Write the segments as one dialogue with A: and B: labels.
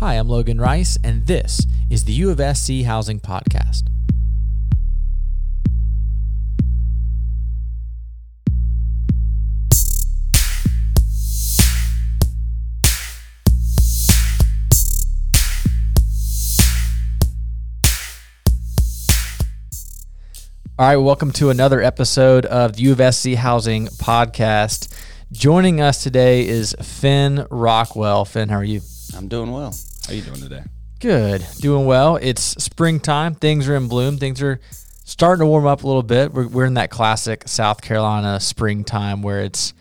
A: Hi, I'm Logan Rice, and this is the U of SC Housing Podcast. All right, welcome to another episode of the U of SC Housing Podcast. Joining us today is Finn Rockwell. Finn, how are you?
B: I'm doing well. How you doing today?
A: Good, doing well. It's springtime. Things are in bloom. Things are starting to warm up a little bit. We're, we're in that classic South Carolina springtime where it's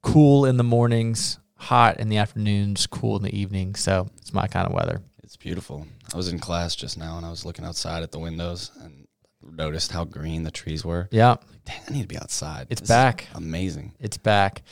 A: cool in the mornings, hot in the afternoons, cool in the evenings. So it's my kind of weather.
B: It's beautiful. I was in class just now and I was looking outside at the windows and noticed how green the trees were.
A: Yeah,
B: dang, I need to be outside.
A: It's
B: This
A: back.
B: amazing.
A: it's back.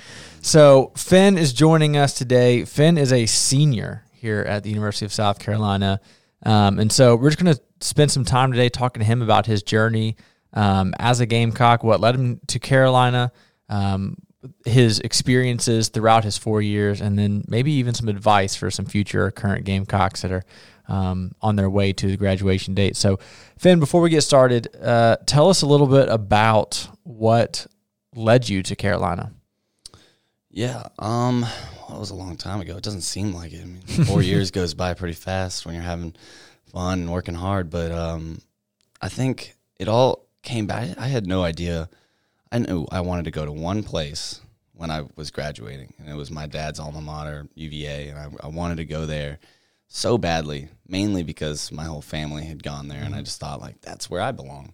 A: So Finn is joining us today. Finn is a senior here at the University of South Carolina. Um, and so we're just going to spend some time today talking to him about his journey um, as a Gamecock, what led him to Carolina, um, his experiences throughout his four years, and then maybe even some advice for some future or current Gamecocks that are um, on their way to the graduation date. So, Finn, before we get started, uh, tell us a little bit about what led you to Carolina.
B: Yeah. Um. It was a long time ago. It doesn't seem like it. I mean, four years goes by pretty fast when you're having fun and working hard. But um, I think it all came back. I had no idea. I knew I wanted to go to one place when I was graduating, and it was my dad's alma mater, UVA, and I, I wanted to go there so badly, mainly because my whole family had gone there, and I just thought like that's where I belong.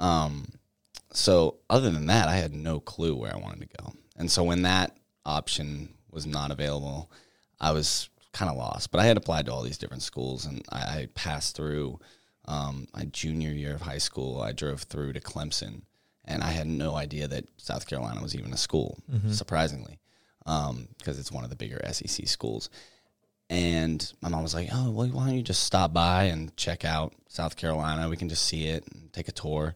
B: Um, so other than that, I had no clue where I wanted to go. And so when that option was not available, I was kind of lost. But I had applied to all these different schools, and I, I passed through um, my junior year of high school. I drove through to Clemson, and I had no idea that South Carolina was even a school. Surprisingly, because it's one of the bigger SEC schools. And my mom was like, "Oh, well, why don't you just stop by and check out South Carolina? We can just see it and take a tour."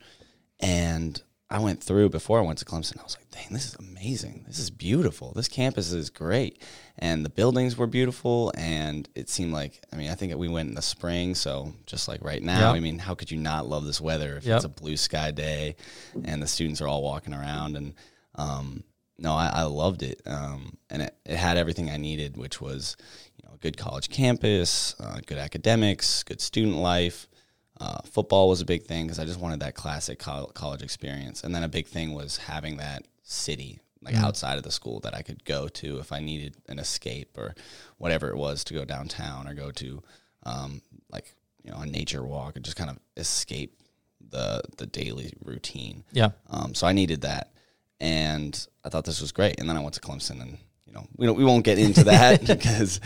B: And I went through before I went to Clemson. I was like, "Dang, this is amazing! This is beautiful. This campus is great." And the buildings were beautiful, and it seemed like I mean, I think we went in the spring, so just like right now,
A: Yep.
B: I mean, how could you not love this weather if
A: Yep.
B: it's a blue sky day and the students are all walking around and um, no, I, I loved it, um, and it, it had everything I needed, which was you know a good college campus, uh, good academics, good student life. Uh, football was a big thing because I just wanted that classic col- college experience, and then a big thing was having that city like outside of the school that I could go to if I needed an escape or whatever it was to go downtown or go to um, like you know a nature walk and just kind of escape the the daily routine.
A: Yeah.
B: Um, so I needed that, and I thought this was great. And then I went to Clemson, and you know we don't we won't get into that because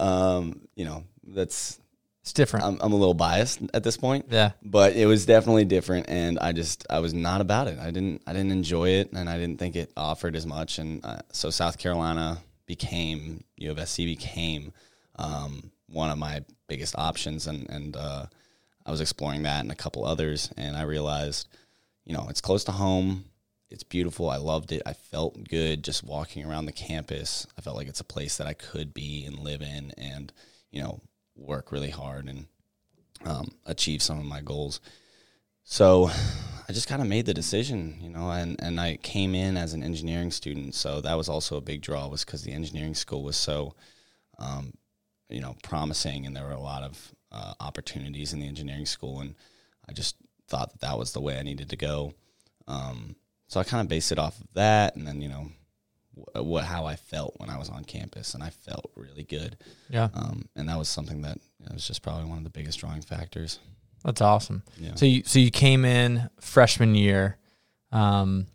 B: um, you know that's
A: It's different.
B: I'm, I'm a little biased at this point.
A: yeah.
B: But it was definitely different, and I just I was not about it. I didn't I didn't enjoy it, and I didn't think it offered as much. And uh, so South Carolina became U of SC became um, one of my biggest options, and and uh, I was exploring that and a couple others, and I realized, you know, it's close to home. It's beautiful. I loved it. I felt good just walking around the campus. I felt like it's a place that I could be and live in, and you know, work really hard and um, achieve some of my goals. So I just kind of made the decision, you know, and, and I came in as an engineering student. So that was also a big draw was because the engineering school was so, um, you know, promising and there were a lot of uh, opportunities in the engineering school. And I just thought that that was the way I needed to go. Um, so I kind of based it off of that and then, you know, what, how I felt when I was on campus and I felt really good.
A: Yeah.
B: Um, and that was something that you know, was just probably one of the biggest drawing factors.
A: That's awesome.
B: Yeah.
A: So you so you came in freshman year. Um,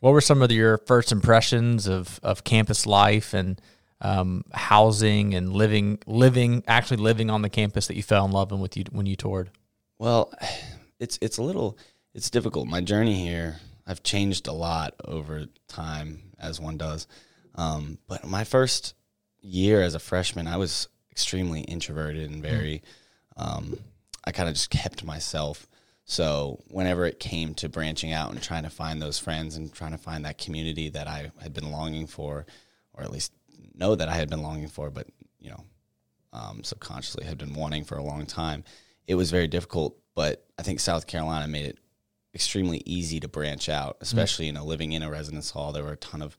A: what were some of your first impressions of of campus life and um, housing and living living actually living on the campus that you fell in love with you when you toured?
B: Well, it's it's a little it's difficult. My journey here, I've changed a lot over time, as one does. Um, but my first year as a freshman, I was extremely introverted and very. Um, I kind of just kept myself. So whenever it came to branching out and trying to find those friends and trying to find that community that I had been longing for, or at least know that I had been longing for, but you know, um, subconsciously had been wanting for a long time. It was very difficult, but I think South Carolina made it extremely easy to branch out, especially you know living in a residence hall. There were a ton of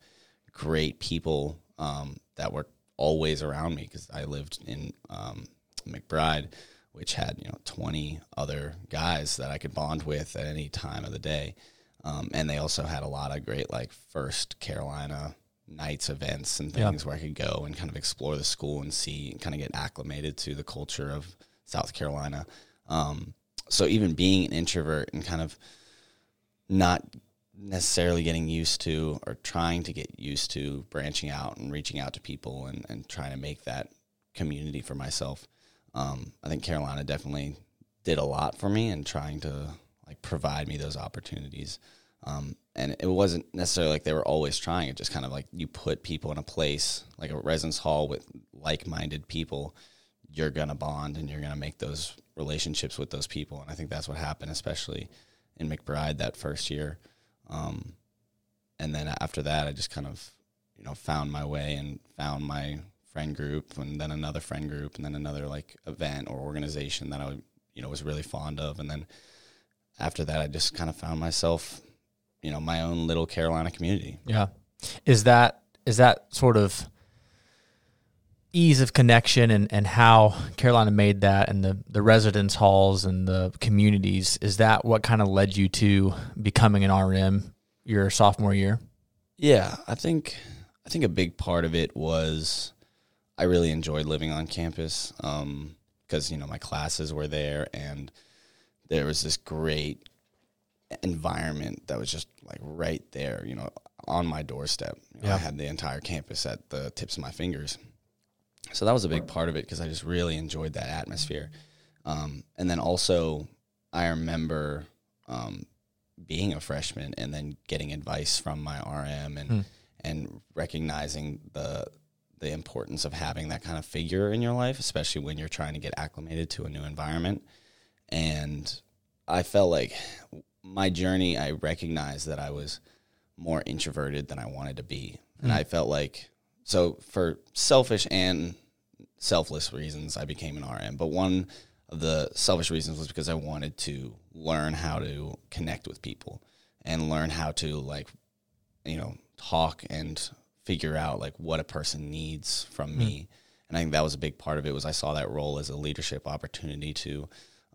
B: great people um, that were always around me because I lived in um, McBride, which had you know twenty other guys that I could bond with at any time of the day, um, and they also had a lot of great like First Carolina nights events and things where I could go and kind of explore the school and see and kind of get acclimated to the culture of South Carolina. Um, so even being an introvert and kind of not necessarily getting used to or trying to get used to branching out and reaching out to people and, and trying to make that community for myself. Um, I think Carolina definitely did a lot for me and trying to like provide me those opportunities. Um, and it wasn't necessarily like they were always trying. It just kind of like you put people in a place like a residence hall with like-minded people, you're gonna bond and you're gonna make those relationships with those people. And I think that's what happened, especially in McBride that first year. Um, and then after that, I just kind of you know found my way and found my friend group, and then another friend group, and then another like event or organization that I you know was really fond of, and then after that, I just kind of found myself you know my own little Carolina community.
A: Yeah, is that is that sort of ease of connection and, and how Carolina made that and the, the residence halls and the communities, is that what kind of led you to becoming an RM your sophomore year?
B: Yeah, I think I think a big part of it was I really enjoyed living on campus because um, you know my classes were there and there was this great environment that was just like right there, you know, on my doorstep. You know, yeah. I had the entire campus at the tips of my fingers. So that was a big part of it because I just really enjoyed that atmosphere. Um, and then also, I remember um, being a freshman and then getting advice from my RM and mm. and recognizing the the importance of having that kind of figure in your life, especially when you're trying to get acclimated to a new environment. And I felt like my journey, I recognized that I was more introverted than I wanted to be. And mm. I felt like, so for selfish and selfless reasons, I became an RM. But one of the selfish reasons was because I wanted to learn how to connect with people and learn how to, like, you know, talk and figure out like what a person needs from mm. me. And I think that was a big part of it was I saw that role as a leadership opportunity to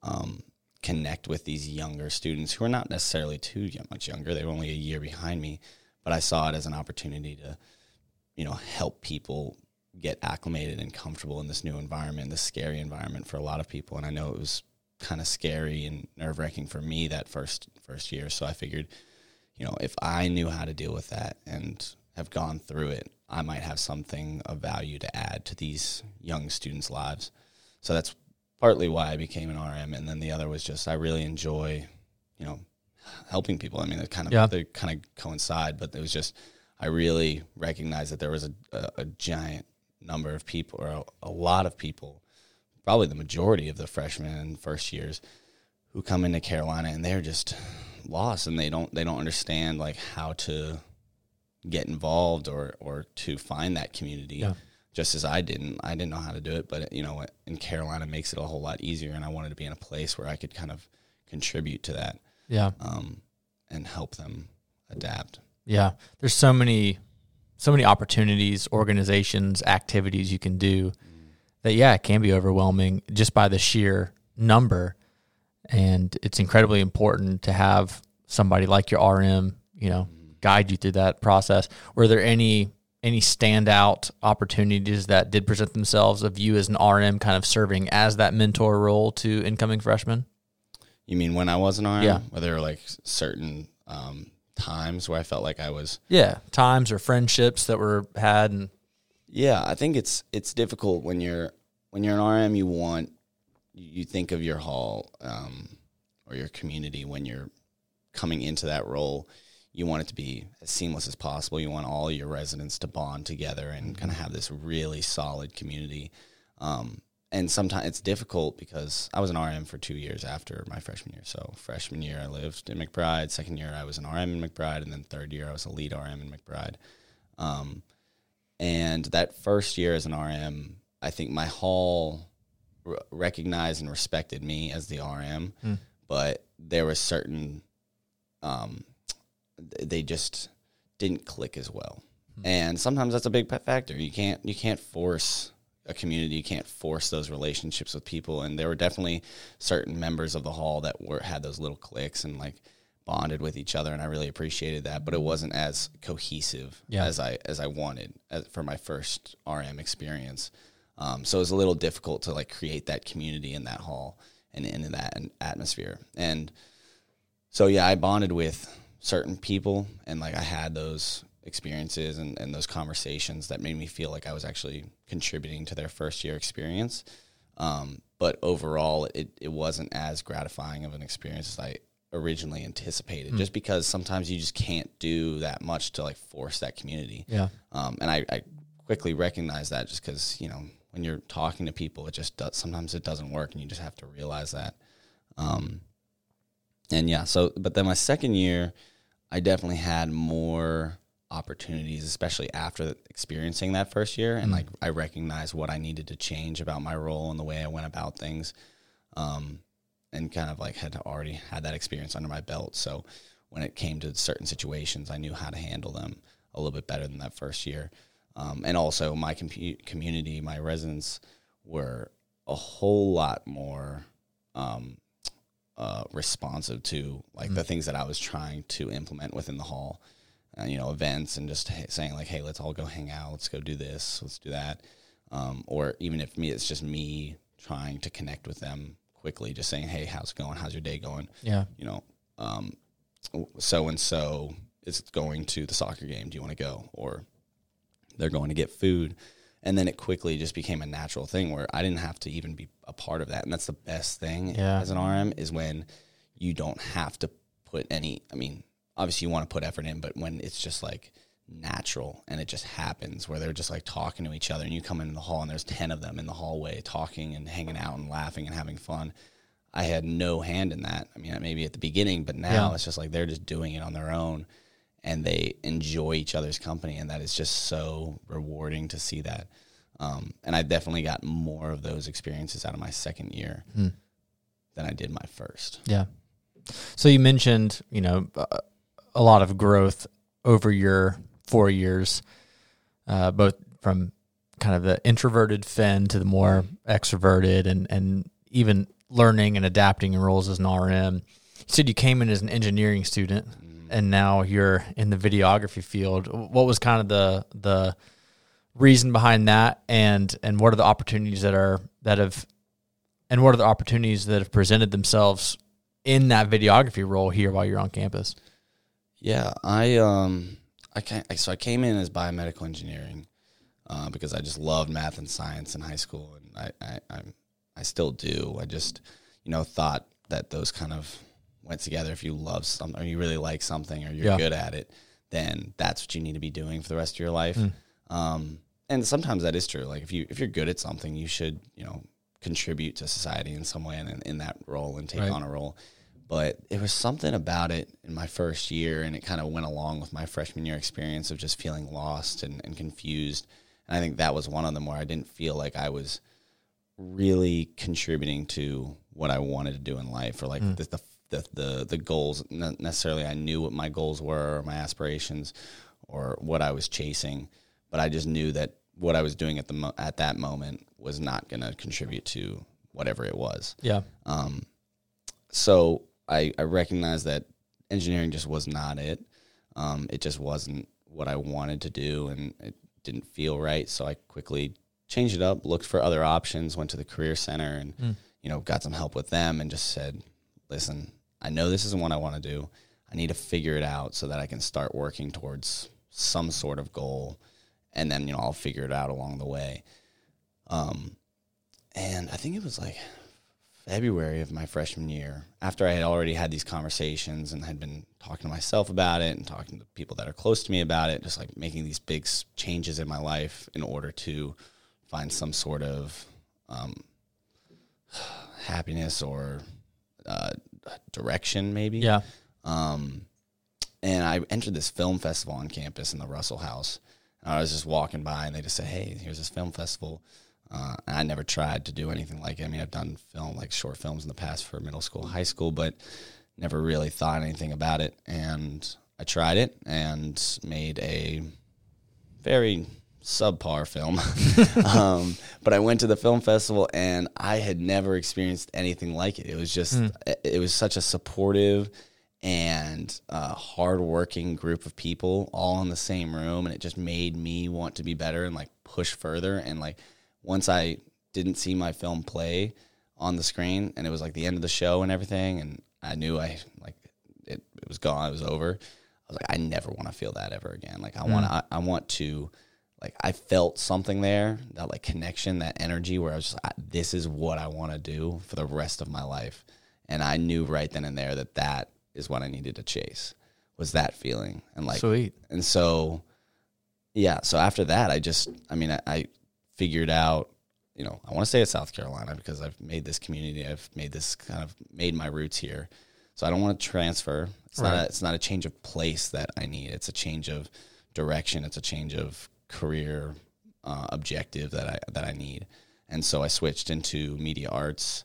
B: um, connect with these younger students who are not necessarily too much younger. They were only a year behind me, but I saw it as an opportunity to, you know, help people get acclimated and comfortable in this new environment, this scary environment for a lot of people. And I know it was kind of scary and nerve wracking for me that first first year. So I figured, you know, if I knew how to deal with that and have gone through it, I might have something of value to add to these young students' lives. So that's partly why I became an RM, and then the other was just I really enjoy, you know, helping people. I mean, it kind of yeah. they kind of coincide, but it was just I really recognized that there was a, a, a giant number of people, or a, a, lot of people, probably the majority of the freshmen and first years, who come into Carolina and they're just lost and they don't they don't understand like how to get involved or or to find that community. Yeah just as I didn't. I didn't know how to do it, but you know, in Carolina makes it a whole lot easier, and I wanted to be in a place where I could kind of contribute to that.
A: Yeah.
B: Um, and help them adapt.
A: Yeah. There's so many, so many opportunities, organizations, activities you can do that, yeah, it can be overwhelming just by the sheer number. And it's incredibly important to have somebody like your RM, you know, guide you through that process. Were there any any standout opportunities that did present themselves of you as an RM kind of serving as that mentor role to incoming freshmen?
B: You mean when I was an RM?
A: Yeah.
B: Were there like certain um, times where I felt like I was?
A: Yeah, times or friendships that were had and.
B: Yeah, I think it's it's difficult when you're when you're an RM. You want you think of your hall um, or your community when you're coming into that role you want it to be as seamless as possible. You want all your residents to bond together and mm-hmm. kind of have this really solid community. Um, and sometimes it's difficult because I was an RM for two years after my freshman year. So freshman year I lived in McBride. Second year I was an RM in McBride, and then third year I was a lead RM in McBride. Um, and that first year as an RM, I think my hall r- recognized and respected me as the RM, but there was certain um, th- they just didn't click as well. And sometimes that's a big factor. You can't you can't force a community. You can't force those relationships with people. And there were definitely certain members of the hall that were had those little cliques and like bonded with each other, and I really appreciated that. But it wasn't as cohesive
A: Yeah.
B: as I as I wanted as, for my first RM experience. Um, so it was a little difficult to like create that community in that hall and in that atmosphere. And so yeah, I bonded with certain people and like I had those experiences and, and those conversations that made me feel like I was actually contributing to their first year experience. Um, but overall it, it wasn't as gratifying of an experience as I originally anticipated, just because sometimes you just can't do that much to like force that community.
A: Yeah.
B: Um, and I, I quickly recognized that just because, you know, when you're talking to people, it just does, sometimes it doesn't work and you just have to realize that. Um, and yeah, so, but then my second year, I definitely had more opportunities, especially after experiencing that first year. And like, I recognized what I needed to change about my role and the way I went about things. Um, and kind of like had already had that experience under my belt. So when it came to certain situations, I knew how to handle them a little bit better than that first year. Um, and also, my compu- community, my residents were a whole lot more um, uh, responsive to like the things that I was trying to implement within the hall. Uh, you know, events and just saying like, "Hey, let's all go hang out. Let's go do this. Let's do that." Um, or even if me, it's just me trying to connect with them quickly, just saying, "Hey, how's it going? How's your day going?"
A: Yeah.
B: you know, um, so and so is going to the soccer game. Do you want to go? Or they're going to get food. And then it quickly just became a natural thing where I didn't have to even be a part of that. And that's the best thing
A: Yeah.
B: as an RM is when you don't have to put any, I mean, obviously you want to put effort in, but when it's just like natural and it just happens where they're just like talking to each other and you come in the hall and there's 10 of them in the hallway talking and hanging out and laughing and having fun. I had no hand in that. I mean, maybe at the beginning, but now
A: Yeah.
B: it's just like they're just doing it on their own and they enjoy each other's company. And that is just so rewarding to see that. Um, and I definitely got more of those experiences out of my second year
A: Hmm.
B: than I did my first.
A: Yeah. So you mentioned, you know, uh, a lot of growth over your four years, uh, both from kind of the introverted Finn to the more extroverted and, and even learning and adapting in roles as an RM. You said you came in as an engineering student and now you're in the videography field. What was kind of the, the reason behind that and, and what are the opportunities that are, that have, and what are the opportunities that have presented themselves in that videography role here while you're on campus?
B: Yeah, I um I can so I came in as biomedical engineering uh, because I just loved math and science in high school, and I I I'm, I still do. I just you know thought that those kind of went together. If you love something, or you really like something, or you're
A: Yeah.
B: good at it, then that's what you need to be doing for the rest of your life.
A: Mm.
B: Um, and sometimes that is true. Like if you if you're good at something, you should you know contribute to society in some way and in, in that role and take
A: Right.
B: on a role. But it was something about it in my first year, and it kind of went along with my freshman year experience of just feeling lost and, and confused. And I think that was one of them where I didn't feel like I was really contributing to what I wanted to do in life, or like the, the the the the goals. Not necessarily, I knew what my goals were, or my aspirations, or what I was chasing, but I just knew that what I was doing at the mo- at that moment was not going to contribute to whatever it was.
A: Yeah.
B: Um, so I, I recognized that engineering just was not it. Um, it just wasn't what I wanted to do, and it didn't feel right. So I quickly changed it up, looked for other options, went to the career center, and you know got some help with them, and just said, "Listen, I know this isn't what I want to do. I need to figure it out so that I can start working towards some sort of goal, and then you know I'll figure it out along the way." Um, and I think it was like February of my freshman year, after I had already had these conversations and had been talking to myself about it and talking to people that are close to me about it, just like making these big changes in my life in order to find some sort of um, happiness or uh, direction, maybe.
A: Yeah.
B: Um, and I entered this film festival on campus in the Russell House. And I was just walking by, and they just said, "Hey, here's this film festival. Uh, I never tried to do anything like it. I mean, I've done film, like short films in the past for middle school, high school, but never really thought anything about it. And I tried it and made a very subpar film. um, but I went to the film festival and I had never experienced anything like it. It was just, it, it was such a supportive and uh, hardworking group of people all in the same room. And it just made me want to be better and like push further. And like once I didn't see my film play on the screen and it was like the end of the show and everything, and I knew I like it, it was gone, it was over. I was like, I never want to feel that ever again. Like I want, mm. I, I want to, like I felt something there, that like connection, that energy, where I was just, I, this is what I want to do for the rest of my life, and I knew right then and there that that is what I needed to chase, was that feeling, and like,
A: Sweet.
B: and so, yeah. So after that, I just, I mean, I, I figured out, you know, I want to stay at South Carolina because I've made this community, I've made this kind of made my roots here. So I don't want to transfer. It's not. A, it's not a change of place that I need. It's a change of direction. It's a change of career uh, objective that I that I need. And so I switched into media arts,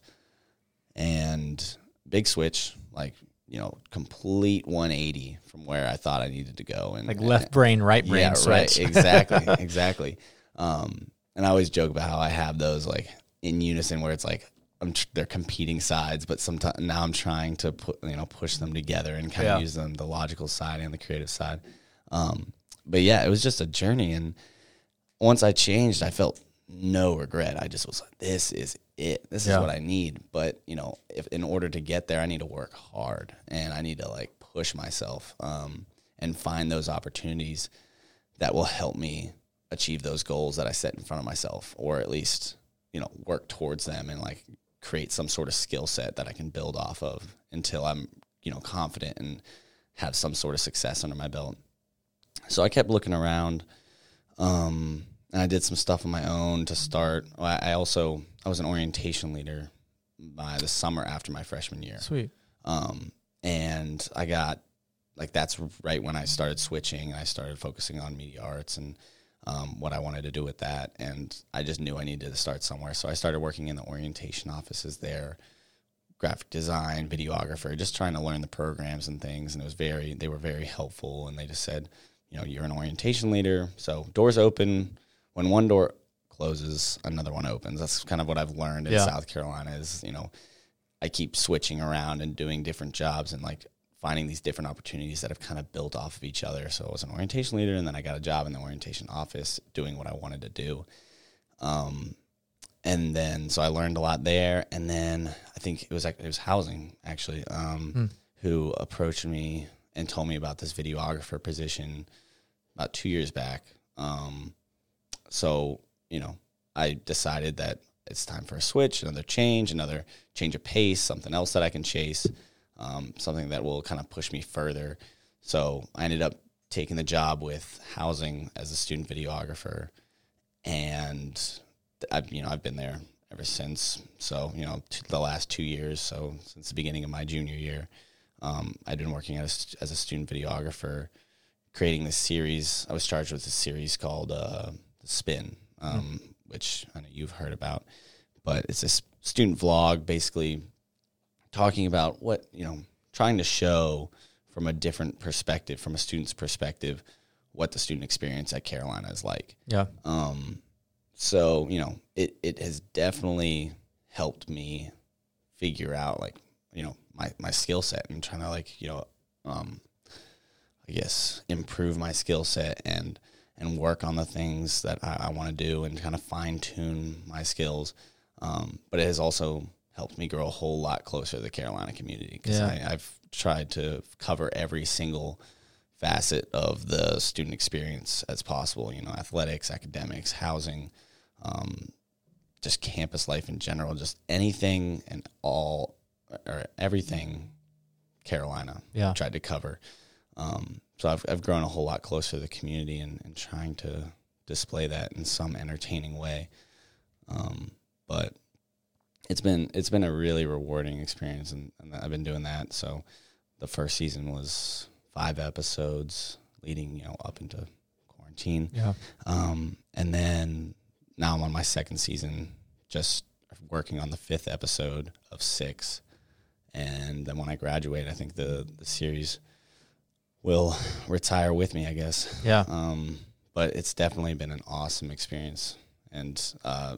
B: and big switch, like you know, complete 180 from where I thought I needed to go. And
A: Like left brain, right brain
B: yeah,
A: switch.
B: right, exactly, exactly. Um, and I always joke about how I have those like in unison where it's like I'm tr- they're competing sides, but sometimes now I'm trying to put you know push them together and kind
A: Yeah.
B: of use them the logical side and the creative side. Um, but yeah, it was just a journey, and once I changed, I felt no regret. I just was like, this is it. This is what I need. But you know, if in order to get there, I need to work hard and I need to like push myself um, and find those opportunities that will help me achieve those goals that I set in front of myself, or at least you know work towards them and like create some sort of skill set that I can build off of until I'm you know confident and have some sort of success under my belt. So I kept looking around, um, and I did some stuff on my own to start. I also I was an orientation leader by the summer after my freshman year.
A: Sweet.
B: Um, and I got like that's right when I started switching. And I started focusing on media arts and um, what I wanted to do with that. And I just knew I needed to start somewhere. So I started working in the orientation offices there, graphic design, videographer, just trying to learn the programs and things. And it was very, they were very helpful. And they just said, you know, you're an orientation leader. So doors open. When one door closes, another one opens. That's kind of what I've learned in
A: Yeah.
B: South Carolina is, you know, I keep switching around and doing different jobs and like finding these different opportunities that have kind of built off of each other. So I was an orientation leader and then I got a job in the orientation office doing what I wanted to do. Um, and then so I learned a lot there. And then I think it was it was housing actually, um, who approached me and told me about this videographer position about two years back. Um, so you know, I decided that it's time for a switch, another change, another change of pace, something else that I can chase, um, something that will kind of push me further. So I ended up taking the job with housing as a student videographer, and I've you know I've been there ever since. So you know t- the last two years, so since the beginning of my junior year, um, I've been working as as a student videographer, creating this series. I was charged with a series called uh, The Spin, um, which I know you've heard about, but it's this student vlog basically talking about what you know, trying to show from a different perspective, from a student's perspective, what the student experience at Carolina is like.
A: Yeah.
B: Um, so you know, it it has definitely helped me figure out like you know my my skill set and trying to like you know um, I guess improve my skill set and and work on the things that I, I want to do and kind of fine tune my skills. Um, but it has also helped me grow a whole lot closer to the Carolina community because
A: Yeah.
B: I've tried to cover every single facet of the student experience as possible. You know, athletics, academics, housing, um, just campus life in general, just anything and all or everything Carolina
A: Yeah.
B: tried to cover. Um, so I've, I've grown a whole lot closer to the community and, and trying to display that in some entertaining way. Um, but it's been it's been a really rewarding experience, and, and I've been doing that. So the first season was five episodes, leading you know up into quarantine.
A: Yeah.
B: Um, and then now I'm on my second season, just working on the fifth episode of six. And then when I graduate, I think the the series will retire with me. I guess.
A: Yeah.
B: Um, but it's definitely been an awesome experience, and uh,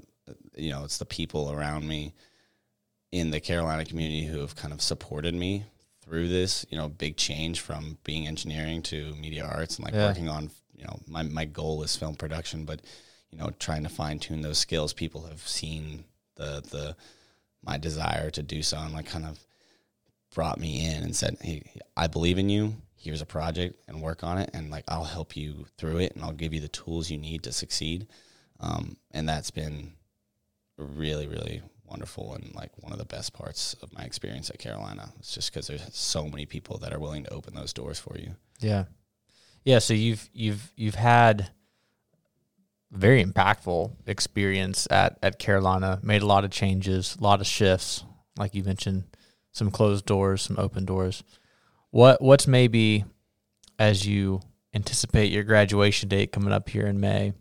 B: you know, it's the people around me in the Carolina community who have kind of supported me through this. You know, big change from being engineering to media arts and like
A: Yeah.
B: working on. You know, my my goal is film production, but you know, trying to fine tune those skills. People have seen the the my desire to do so and like kind of brought me in and said, "Hey, I believe in you. Here's a project and work on it, and like I'll help you through it, and I'll give you the tools you need to succeed." Um, and that's been really, really wonderful and like one of the best parts of my experience at Carolina. It's just because there's so many people that are willing to open those doors for you.
A: Yeah. Yeah, so you've you've you've had very impactful experience at at Carolina, made a lot of changes, a lot of shifts, like you mentioned, some closed doors, some open doors. What what's maybe as you anticipate your graduation date coming up here in May,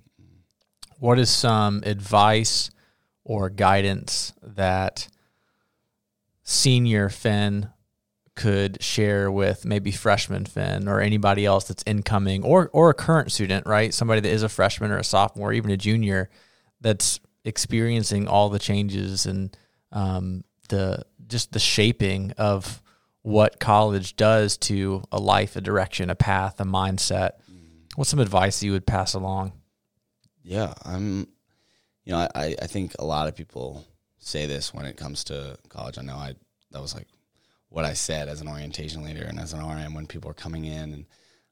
A: what is some advice or guidance that senior Finn could share with maybe freshman Finn or anybody else that's incoming or or a current student, right? Somebody that is a freshman or a sophomore, or even a junior that's experiencing all the changes and um, the just the shaping of what college does to a life, a direction, a path, a mindset. What's some advice you would pass along?
B: Yeah, I'm. You know, I, I think a lot of people say this when it comes to college. I know I that was like what I said as an orientation leader and as an RM when people were coming in, and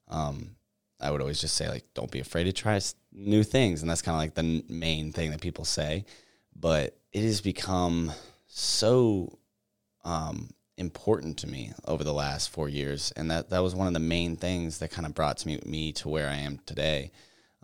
B: um, I would always just say like, don't be afraid to try new things, and that's kind of like the n- main thing that people say. But it has become so um, important to me over the last four years, and that that was one of the main things that kind of brought to me me to where I am today.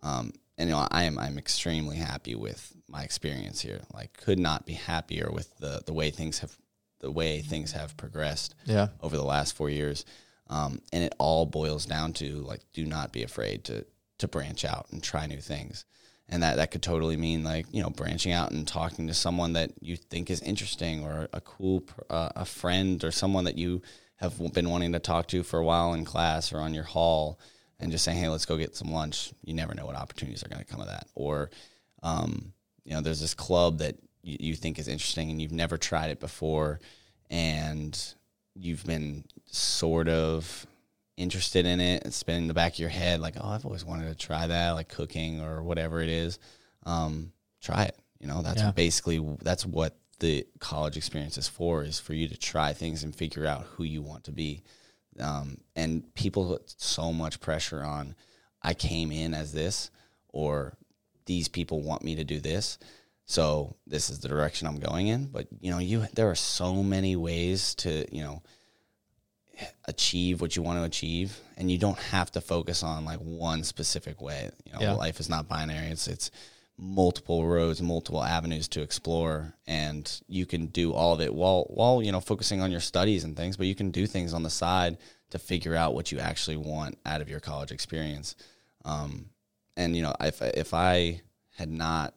B: Um, and you know, I am I'm extremely happy with my experience here. Like, could not be happier with the the way things have the way things have progressed
A: Yeah.
B: over the last four years. Um, and it all boils down to like, do not be afraid to to branch out and try new things. And that that could totally mean like you know branching out and talking to someone that you think is interesting or a cool pr- uh, a friend or someone that you have been wanting to talk to for a while in class or on your hall and just saying hey let's go get some lunch. You never know what opportunities are going to come of that. Or um, you know there's this club that you, you think is interesting and you've never tried it before and you've been sort of interested in it. It's been in the back of your head, like, oh, I've always wanted to try that, like cooking or whatever it is. Um, try it. You know, that's
A: Yeah.
B: basically that's what the college experience is for, is for you to try things and figure out who you want to be. Um, and people put so much pressure on. I came in as this, or these people want me to do this. So this is the direction I'm going in. But you know, you there are so many ways to you know achieve what you want to achieve, and you don't have to focus on like one specific way. You know,
A: Yeah.
B: life is not binary. It's it's multiple roads, multiple avenues to explore, and you can do all of it while while you know focusing on your studies and things. But you can do things on the side to figure out what you actually want out of your college experience. Um, and you know, if if I had not,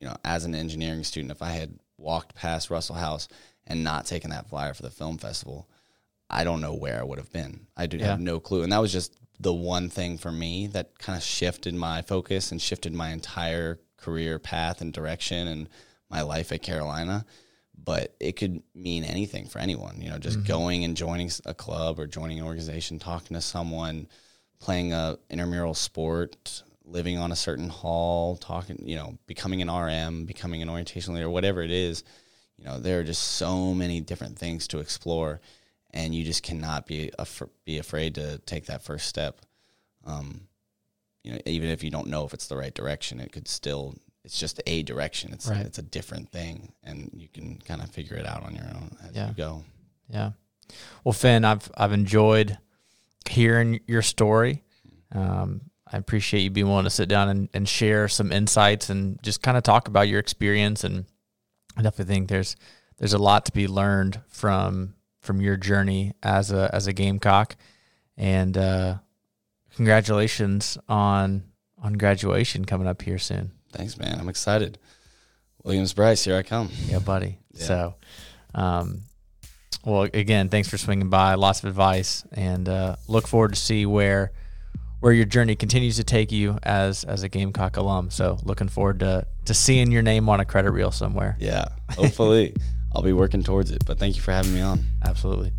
B: you know, as an engineering student, if I had walked past Russell House and not taken that flyer for the film festival, I don't know where I would have been. I do
A: Yeah.
B: have no clue. And that was just the one thing for me that kind of shifted my focus and shifted my entire career path and direction and my life at Carolina. But it could mean anything for anyone, you know, just mm-hmm. going and joining a club or joining an organization, talking to someone, playing a intramural sport, living on a certain hall, talking, you know, becoming an RM, becoming an orientation leader, whatever it is. You know, there are just so many different things to explore, and you just cannot be af- be afraid to take that first step. Um, you know, even if you don't know if it's the right direction, it could still. It's just a direction. It's
A: Right.
B: it's a different thing, and you can kind of figure it out on your own as
A: Yeah.
B: you go.
A: Yeah. Well, Finn, I've I've enjoyed hearing your story. Um, I appreciate you being willing to sit down and, and share some insights and just kind of talk about your experience. And I definitely think there's there's a lot to be learned from from your journey as a as a Gamecock. And uh, congratulations on on graduation coming up here soon.
B: Thanks, man. I'm excited. Williams-Brice, here I come.
A: Yeah, buddy.
B: Yeah.
A: So, um, well, again, thanks for swinging by. Lots of advice, and uh, look forward to see where where your journey continues to take you as as a Gamecock alum. So, looking forward to to seeing your name on a credit reel somewhere.
B: Yeah, hopefully I'll be working towards it. But thank you for having me on.
A: Absolutely.